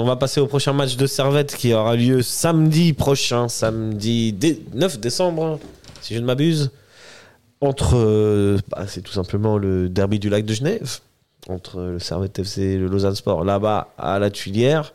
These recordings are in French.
On va passer au prochain match de Servette qui aura lieu samedi prochain, samedi dé- 9 décembre, si je ne m'abuse. Entre. euh, bah, c'est tout simplement le derby du lac de Genève. Entre le Servette FC et le Lausanne Sport, là-bas à la Tuilière.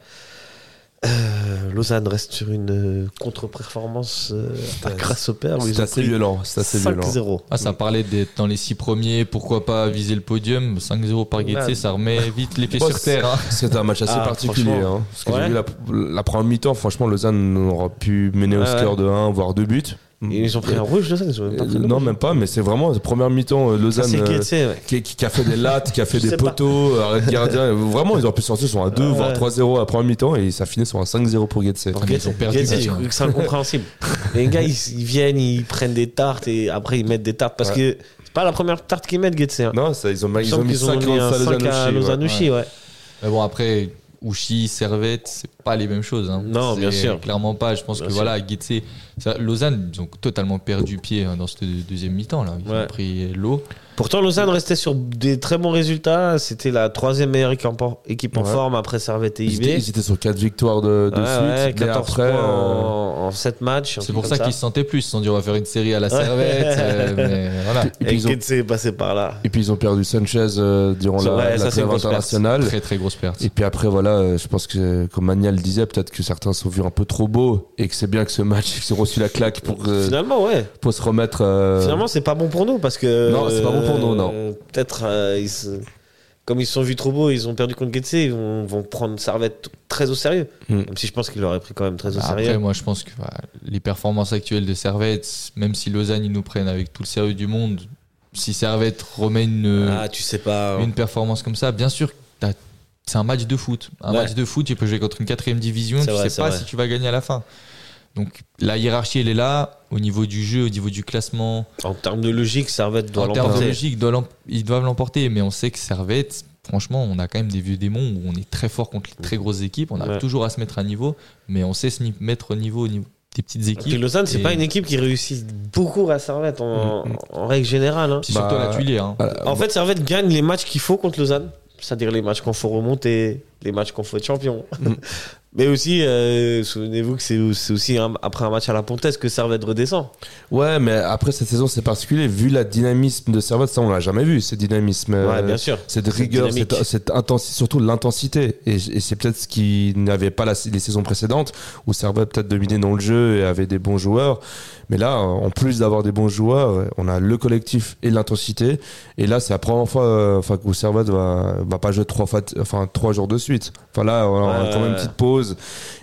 Euh, Lausanne reste sur une euh, contre-performance euh, à grâce au père. où ils C'est assez violent. C'est assez violent. 5-0. Ah, ça parlait d'être dans les six premiers, pourquoi pas viser le podium? 5-0 par Guetze, Ouais. ça remet vite les pieds Bon, sur terre. hein. C'était un match assez Ah, particulier. Hein, parce que Ouais. j'ai vu la, la première mi-temps, franchement, Lausanne aura pu mener au Ouais, score ouais. de 1, voire 2 buts. Et ils ont pris un rouge, Lausanne ils ont même pas Euh, pris non, même pas, mais c'est vraiment la première mi-temps, euh, Lausanne. c'est euh, qui, qui- qui a fait des lattes, qui a fait Je des poteaux, arrêt de gardien. Vraiment, ils auraient pu sortir sur un 2, Ouais. voire 3-0 à la première mi-temps et ça finit sur un 5-0 pour Getse. ils ont je c'est incompréhensible. les gars, ils, ils viennent, ils prennent des tartes et après ils mettent des tartes parce que c'est pas la première tarte qu'ils mettent, Guetze. hein. Non, ça, ils ont, ils ont mis qu'ils 5 mis un 5 à Lausanne Lausanne ouais. Mais bon, après, Ouchi, Servette, c'est pas les mêmes choses. hein. Non, bien sûr. Clairement pas. Je pense Bien que sûr. voilà, Guetze, Lausanne, ils ont totalement perdu pied hein, dans cette deuxième mi-temps. là. Ils Ouais. ont pris l'eau. Pourtant, Lausanne restait sur des très bons résultats. C'était la troisième meilleure équipe en, en Ouais. forme après Servette et Ils ils étaient sur 4 victoires de, de Ouais, ouais, suite. mais 14 après, points euh, en, en 7 matchs. C'est pour ça qu'ils se sentaient plus. Ils se sont dit, on va faire une série à la Servette. euh, mais voilà. et, puis Et est passé par là. et puis ils ont perdu Sanchez euh, durant la, Ouais, la ça, internationale. Très, très grosse perte. Et puis après, voilà, je pense que, comme Manial le disait, peut-être que certains sont vus un peu trop beaux et que c'est bien que ce match, qu'ils ont reçu la claque pour, euh, Finalement, ouais. pour se remettre. euh, Finalement, c'est pas bon pour nous parce que. Non, c'est pas bon pour nous, non. euh, Peut-être, euh, ils comme ils se sont vus trop beaux, ils ont perdu contre Guetze, ils vont, vont prendre Servette très au sérieux. Hmm. Même si je pense qu'ils l'auraient pris quand même très au Bah, sérieux. Après, moi, je pense que voilà, les performances actuelles de Servette, même si Lausanne, ils nous prennent avec tout le sérieux du monde, si Servette remet une, ah, tu sais pas. une performance comme ça, bien sûr, c'est un match de foot. Un Ouais. match de foot, tu peux jouer contre une quatrième division, tu vrai, sais pas vrai. si tu vas gagner à la fin. Donc la hiérarchie, elle est là, au niveau du jeu, au niveau du classement. En termes de logique, Servette doit en termes de l'emporter. logique, ils doivent l'emporter, mais on sait que Servette, franchement, on a quand même des vieux démons où on est très fort contre les très grosses équipes, on arrive Ouais. toujours à se mettre à niveau, mais on sait se mettre au niveau, au niveau des petites Puis équipes. Lausanne, c'est Et- pas une équipe qui réussit beaucoup à Servette en, en règle générale. hein. Surtout Bah, à la tuilière. hein. En fait, Servette gagne les matchs qu'il faut contre Lausanne. C'est-à-dire les matchs qu'on faut remonter, les matchs qu'on faut être champion. Mm. Mais aussi, euh, souvenez-vous que c'est aussi un- après un match à la Pontaise que Servette redescend. Ouais, mais après cette saison, c'est particulier. Vu la dynamisme de Servette, ça, on l'a jamais vu, ce dynamisme. ouais, euh, bien sûr. Cette rigueur, cette, cette intensité, surtout l'intensité. Et, et c'est peut-être ce qui n'avait pas la- les saisons précédentes, où Servette peut-être dominait dans le jeu et avait des bons joueurs. Mais là, en plus d'avoir des bons joueurs, on a le collectif et l'intensité. Et là, c'est la première fois euh, enfin, où Servette va, va pas jouer trois, fois, enfin, trois jours de suite. Enfin là, on a quand même une petite pause.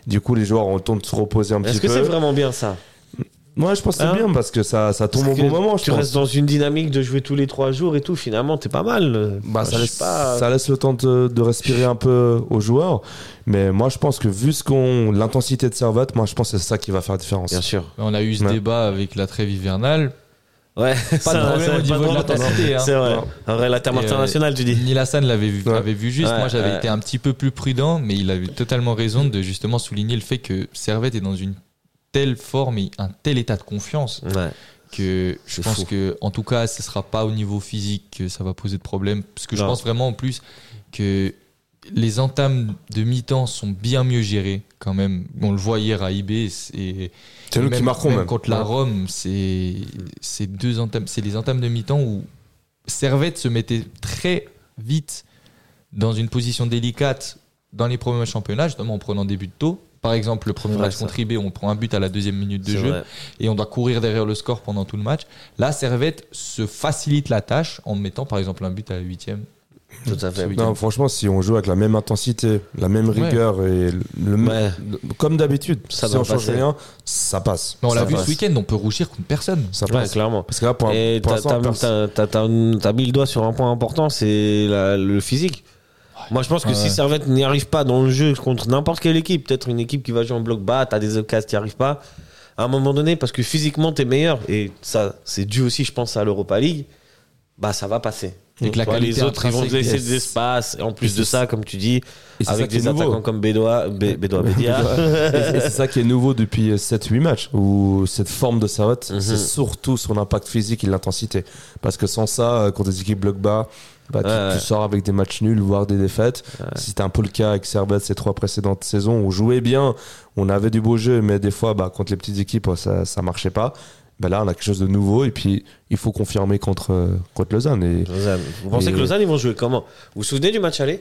Du coup, les joueurs ont le temps de se reposer un petit Est-ce que peu. c'est vraiment bien ça Moi, je pense que c'est Hein bien parce que ça, ça tombe Parce au bon moment, je Tu pense. restes dans une dynamique de jouer tous les trois jours et tout. Finalement, t'es pas mal. Bah, ça, laisse, pas. ça laisse le temps de, de respirer un peu aux joueurs. Mais moi, je pense que vu ce qu'on, l'intensité de Servette, moi, je pense que c'est ça qui va faire la différence. Bien sûr. On a eu ce Ouais. débat avec la trêve hivernale. Ouais. Pas de problème au niveau de l'intensité. hein. C'est vrai. En vrai, la terme euh, internationale, tu dis. Nilassan l'avait vu, Ouais. l'avait vu juste. Ouais, Moi, j'avais ouais. été un petit peu plus prudent, mais il avait totalement raison de justement souligner le fait que Servette est dans une telle forme et un tel état de confiance que je pense fou. que, en tout cas, ce sera pas au niveau physique que ça va poser de problème. Parce que je pense vraiment en plus que les entames de mi-temps sont bien mieux gérées quand même. On le voit hier à IB. C'est nous qui marquons même. contre la. Rome, c'est deux entames, c'est les entames de mi-temps où Servette se mettait très vite dans une position délicate dans les premiers matchs championnat, justement en prenant des buts tôt. Par exemple, le premier match contre IB, on prend un but à la deuxième minute de jeu vrai. et on doit courir derrière le score pendant tout le match. Là, Servette se facilite la tâche en mettant par exemple un but à la huitième. Tout à fait. Ce week-end. Non, franchement, si on joue avec la même intensité, la même Ouais. rigueur et le, Ouais. comme d'habitude, Ça si on change rien, ça passe. Mais on l'a vu passe. ce week-end, on peut rougir contre personne. Ça Ouais, passe. clairement. Parce que là, pour, Et pour t'as- mis le doigt sur un point important, c'est le physique. Moi, je pense que Ouais. si Servette n'y arrive pas dans le jeu contre n'importe quelle équipe, peut-être une équipe qui va jouer en bloc bas, t'as des occasions qui n'y arrivent pas, à un moment donné, parce que physiquement, t'es meilleur, et ça, c'est dû aussi, je pense, à l'Europa League, bah, ça va passer. Et que la qualité les autres, ils vont te laisser des- espaces, et en plus de ça, comme tu dis, avec des nouveau. attaquants comme Bédois, Bé- Bédois Bédia. Et- c'est ça qui est nouveau depuis 7-8 matchs, où cette forme de Servette, Mhm. c'est surtout son impact physique et l'intensité. Parce que sans ça, euh, contre des équipes bloc bas, bah, tu, Ouais, tu ouais. sors avec des matchs nuls, voire des défaites. Si c'était un peu le cas avec Servette ces trois précédentes saisons, on jouait bien, on avait du beau jeu, mais des fois, bah, contre les petites équipes, ça, ça marchait pas. Bah, là, on a quelque chose de nouveau, et puis il faut confirmer contre, contre Lausanne. Et Lausanne. Vous pensez Et- que Lausanne, ils vont jouer comment? Vous vous souvenez du match aller?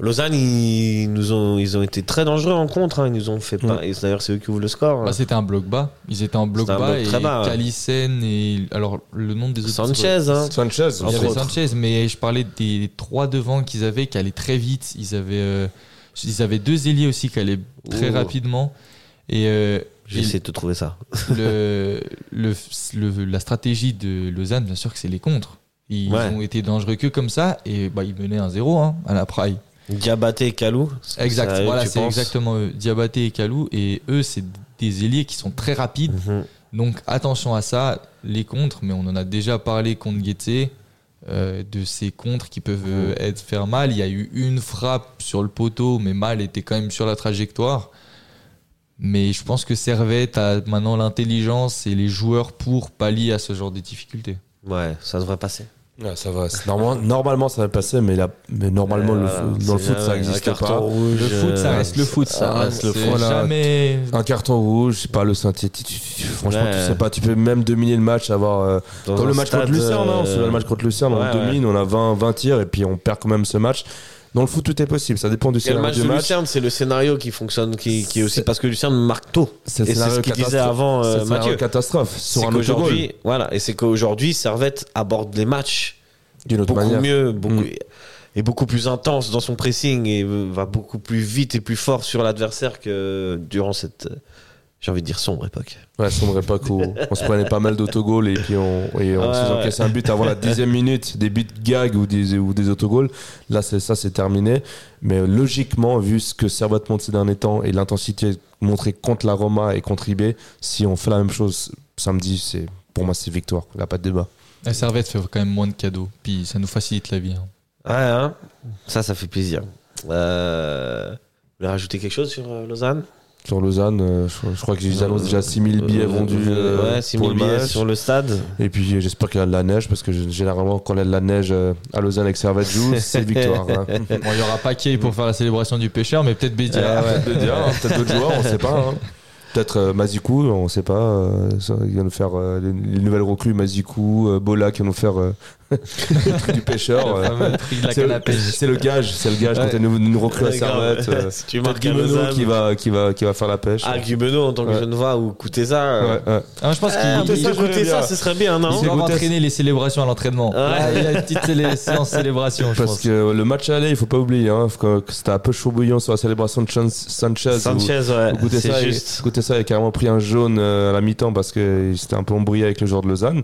Lausanne, ils, nous ont, ils ont été très dangereux en contre. hein. Ils nous ont fait pas. et D'ailleurs, c'est eux qui ouvrent le score. Bah, c'était un bloc bas. Ils étaient en bloc bas bloc et très bas, ouais. Calissen et alors le nom des autres Sanchez, hein. Sanchez, Il y avait. Sanchez, mais je parlais des trois devant qu'ils avaient qui allaient très vite. Ils avaient, euh, ils avaient deux ailiers aussi qui allaient très Ouh. rapidement. Et euh, Essayé de te trouver ça. le, le, le- la stratégie de Lausanne, bien sûr que c'est les contres. Ils Ouais. ont été dangereux que comme ça et bah, ils menaient un 0 hein, à la Praille. Diabaté et Kalou. Exact, eux voilà, c'est exactement eux. Diabaté et Kalou. Et eux, c'est des ailiers qui sont très rapides. Mhm. Donc attention à ça, les contres, mais on en a déjà parlé contre Guetté, euh, de ces contres qui peuvent euh, être faire mal. Il y a eu une frappe sur le poteau, mais mal était quand même sur la trajectoire. Mais je pense que Servette a maintenant l'intelligence et les joueurs pour pallier à ce genre de difficultés. Ouais, ça devrait passer. Ouais, ça va. Normalement, normalement, ça va passer, mais, là, mais normalement, le Euh, dans le foot, ça n'existe pas. rouge, Le foot, ça euh, reste le foot. Ça reste le foot. Voilà. Jamais. Un carton rouge, c'est pas le synthétique. tu- Franchement, Ouais. tu sais pas, tu peux même dominer le match, avoir. euh, Dans le match contre Lucerne, hein, on se euh, le match contre Lucerne, ouais, on domine, on a 20, 20 tirs et puis on perd quand même ce match. Dans le foot, tout est possible, ça dépend du Et le scénario match du de match. Lucerne, c'est le scénario qui fonctionne, qui, qui est aussi parce que Lucerne marque tôt. C'est scénario ce qu'il disait catastrophe. avant C'est euh, scénario Mathieu. catastrophe C'est sur un autogol qu'aujourd'hui, voilà, et c'est qu'aujourd'hui, Servette aborde les matchs d'une autre beaucoup manière. mieux, beaucoup, Mm. et beaucoup plus intense dans son pressing et va beaucoup plus vite et plus fort sur l'adversaire que durant cette, j'ai envie de dire sombre époque. Ouais, sombre époque où on se prenait pas mal d'autogols et puis on, et on Ouais, se ouais. un but avant la dixième minute, des buts gag ou des, ou des autogols. Là, c'est ça, c'est terminé. Mais euh, logiquement, vu ce que Servette montre ces derniers temps et l'intensité montrée contre la Roma et contre IB, si on fait la même chose samedi, c'est pour moi, c'est victoire. Il n'y a pas de débat. La Servette fait quand même moins de cadeaux. Puis ça nous facilite la vie. hein. Ouais, hein ça, ça fait plaisir. Euh... Vous voulez rajouter quelque chose sur euh, Lausanne? Sur Lausanne, euh, je, je crois qu'ils annoncent déjà 6000 billets Euh, vendus euh, euh, ouais, 6 pour 000 le billets match. sur le stade. Et puis euh, j'espère qu'il y a de la neige parce que généralement quand il y a de la neige euh, à Lausanne avec Servette joue, c'est victoire. hein. Bon, il y aura Paquet pour faire la célébration du pêcheur, mais peut-être Bédia. Peut-être Bédia, hein, peut-être d'autres joueurs, on sait pas. hein. Peut-être euh, Mazikou, on sait pas. euh, ça, il va nous faire euh, les, les nouvelles recrues, Mazikou, euh, Bola qui vont nous faire euh, le truc du pêcheur. Euh. C'est le, le gage, c'est le gage quand Ouais. a une, une recrue à. Servette. euh, si tu marques Guimeno qui va, qui, va, qui va faire la pêche. Ah, Guimeno en tant que Ouais. Genevois ou Couteza. euh, Ouais, ouais. Ah, je pense Ah, qu'il il- ça, ce serait bien, non il doit Goûter- entraîner les célébrations à l'entraînement. Ouais. Là, il y a une petite séance célébration, je Parce pense. que le match aller, il faut pas oublier, hein, c'était un peu chaud bouillant sur la célébration de Sanchez. où- Sanchez, ouais, Goûter ça, c'est il- juste. Goûter ça, il a carrément pris un jaune à la mi-temps parce que c'était un peu embrouillé avec le joueur de Lausanne.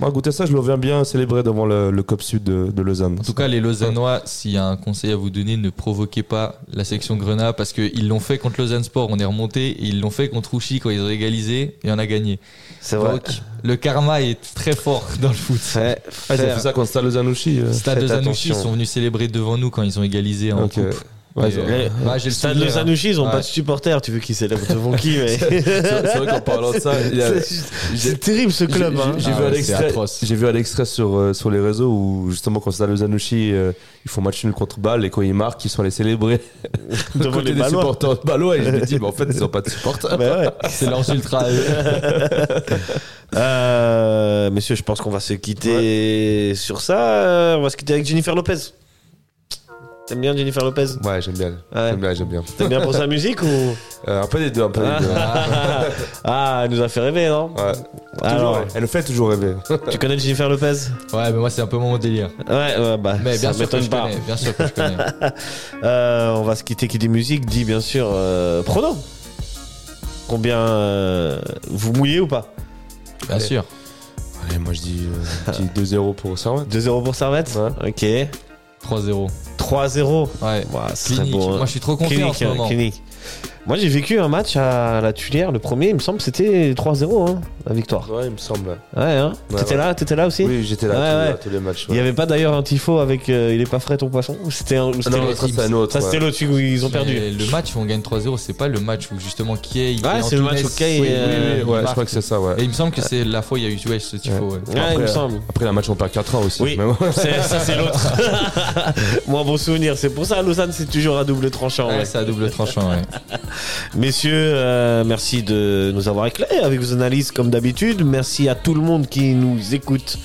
Moi, goûter ça, je le viens bien célébrer devant le, le COP Sud de, de Lausanne. En tout cas, les Lausannois, s'il y a un conseil à vous donner, ne provoquez pas la section Grenat parce qu'ils l'ont fait contre Lausanne Sport, on est remonté, et ils l'ont fait contre Ouchy quand ils ont égalisé et on a gagné. C'est vrai. Donc, le karma est très fort dans le foot. Fait- Ah, ils ont fait ça contre Stade Lausanne-Ouchy. euh. Stade Lausanne-Ouchy, ils sont venus célébrer devant nous quand ils ont égalisé en coupe. Ouais, euh, ouais, le Stade Lausanne hein. Ils ont Ouais. pas de supporters. Tu veux qu'ils célèbrent devant qui mais... c'est vrai qu'en parlant de ça, C'est- terrible ce club. j'ai- hein. J'ai Ah vu, un ouais, c'est extrait- atroce. j'ai vu un extrait sur, euh, sur les réseaux où justement quand Stade Lausanne-Ouchy euh, ils font match nul contre Bâle et quand ils marquent ils sont allés célébrer Devant côté les des Ballois. supporters de Balois et je me dis mais en fait ils ont pas de supporters. Bah ouais. C'est leurs ultra. Euh, messieurs, je pense qu'on va se quitter sur ça. On va se quitter avec Jennifer Lopez. T'aimes bien Jennifer Lopez Ouais j'aime bien. Ouais. J'aime bien, j'aime bien. T'aimes bien pour sa musique ou Euh, un peu des deux, un peu des deux. Ah, elle nous a fait rêver, non Ouais. Alors, Toujours, elle nous fait toujours rêver. tu connais Jennifer Lopez Ouais, mais moi, c'est un peu mon délire. Ouais, ouais, bah, Mais ça bien sûr que m'étonne je pas. connais. Bien sûr que je connais. Euh, on va se quitter qui dit musique, dit bien sûr euh, prono. Combien euh, vous mouillez ou pas Bien Allez. sûr. Allez moi je dis, euh, je dis 2-0 pour Servette. 2-0 pour Servette Ouais. Ok. 3-0. 3-0. Ouais. Ouah, ce serait Clinique. beau, hein. Moi, je suis trop confiant en ce hein, moment. clinique. Moi, j'ai vécu un match à la Tuilière, le premier, il me semble c'était 3-0, hein, la victoire. Ouais, il me semble. Ouais, hein Ouais, T'étais ouais. là, t'étais là aussi Oui, j'étais là, Ouais, tous, ouais. les- à tous les matchs. Il n'y avait pas d'ailleurs un tifo avec euh, Il est pas frais ton poisson c'était un- Ah c'était non, ça un autre. Ça, c'était l'autre où ils ont perdu. Le match où on gagne 3-0, c'est pas le match où justement Kay. Ouais, c'est le match où Kay, Oui, oui, euh, oui, ouais, je crois que c'est ça, ouais. Et il me semble que c'est la fois où il y a eu ouais, ce tifo. ouais. Ouais, il me Après, semble. Après, la match, on perd 4 ans aussi. Oui. Ça, c'est l'autre. Moi, bon souvenir. C'est pour ça, Lausanne, c'est toujours à double tranchant. Ouais. c'est à double tranchant. Ouais. Messieurs, euh, merci de nous avoir éclairés avec vos analyses comme d'habitude. Merci à tout le monde qui nous écoute,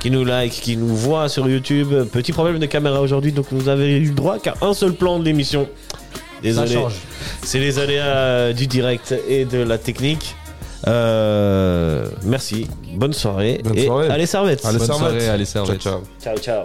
qui nous like, qui nous voit sur YouTube. Petit problème de caméra aujourd'hui, donc vous avez eu le droit qu'à un seul plan de l'émission. Ça Désolé. change. C'est les aléas du direct et de la technique. Euh, merci, bonne soirée. Bonne et soirée. allez, servette. Allez, Bonne servette. soirée, allez, Ciao, servette. ciao. Ciao, ciao.